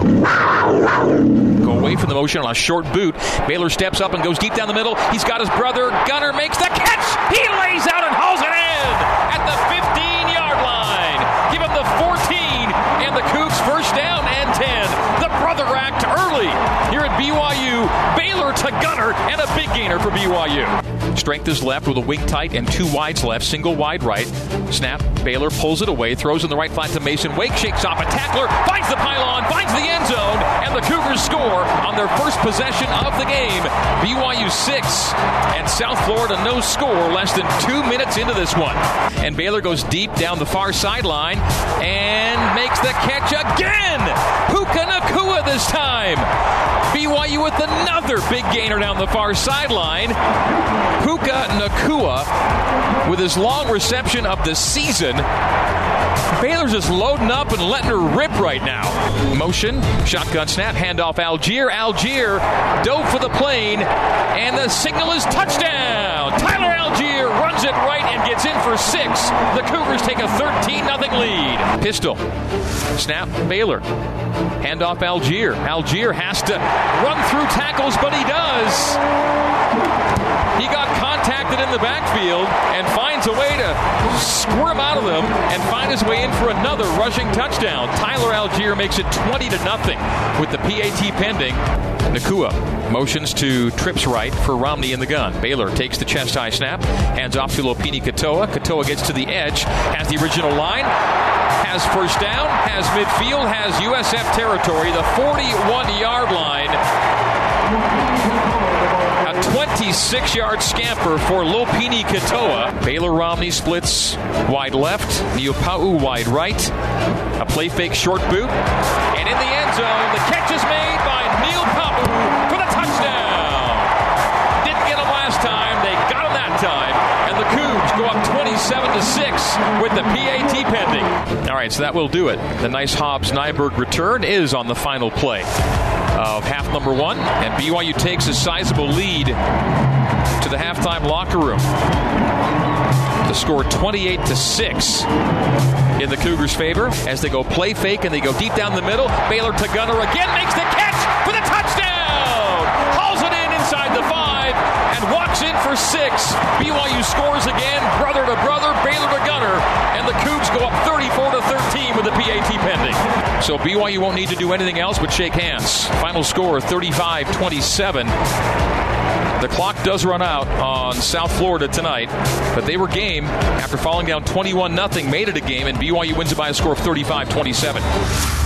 Go away from the motion on a short boot. Baylor steps up and goes deep down the middle. He's got his brother. Gunner makes the catch. He lays out and hauls it in at the 15 yard line. Give him the 14 and the Cougs first down and 10. The brother act early here at BYU. Baylor to Gunner and a big gainer for BYU. Strength is left with a wing tight and two wides left, single wide right. Snap. Baylor pulls it away, throws in the right flat to Masen. Wake shakes off a tackler, finds the pylon, finds the end zone, and the Cougars score on their first possession of the game. BYU six and South Florida no score less than two minutes into this one. And Baylor goes deep down the far sideline and makes the catch again. Big gainer down the far sideline. Puka Nacua with his long reception of the season. Baylor's just loading up and letting her rip right now. Motion, shotgun snap, handoff Allgeier. Allgeier dove for the plane, and the signal is touchdown. Tyler right and gets in for six. The Cougars take a 13 0 lead. Pistol, snap, Baylor. Handoff Allgeier. Allgeier has to run through tackles, but he does. He got contacted in the backfield and finds a way squirm out of them and find his way in for another rushing touchdown. Tyler Allgeier makes it 20 to nothing with the PAT pending. Nacua motions to trips right for Romney in the gun. Baylor takes the chest high snap, hands off to Lopini Katoa. Katoa gets to the edge, has the original line, has first down, has midfield, has USF territory, the 41 yard line. A 26 yard scamper for Lopini Katoa. Baylor Romney splits wide left, Neil Pau'u wide right. A play fake short boot. And in the end zone, the catch is made by Neil Pau'u for the touchdown. Didn't get him last time. They got him that time. And the Cougs go up 27 to 6 with the PAT pending. All right, so that will do it. The nice Hobbs Nyberg return is on the final play of half number one, and BYU takes a sizable lead to the halftime locker room to score 28 to 6 in the Cougars' favor as they go play fake and they go deep down the middle. Baylor to Gunner again makes the catch for the touchdown. Hauls it in inside the five and walks in for six. BYU scores again, brother to brother, Baylor to So BYU won't need to do anything else but shake hands. Final score 35 27. The clock does run out on South Florida tonight, but they were game after falling down 21 0, made it a game, and BYU wins it by a score of 35 27.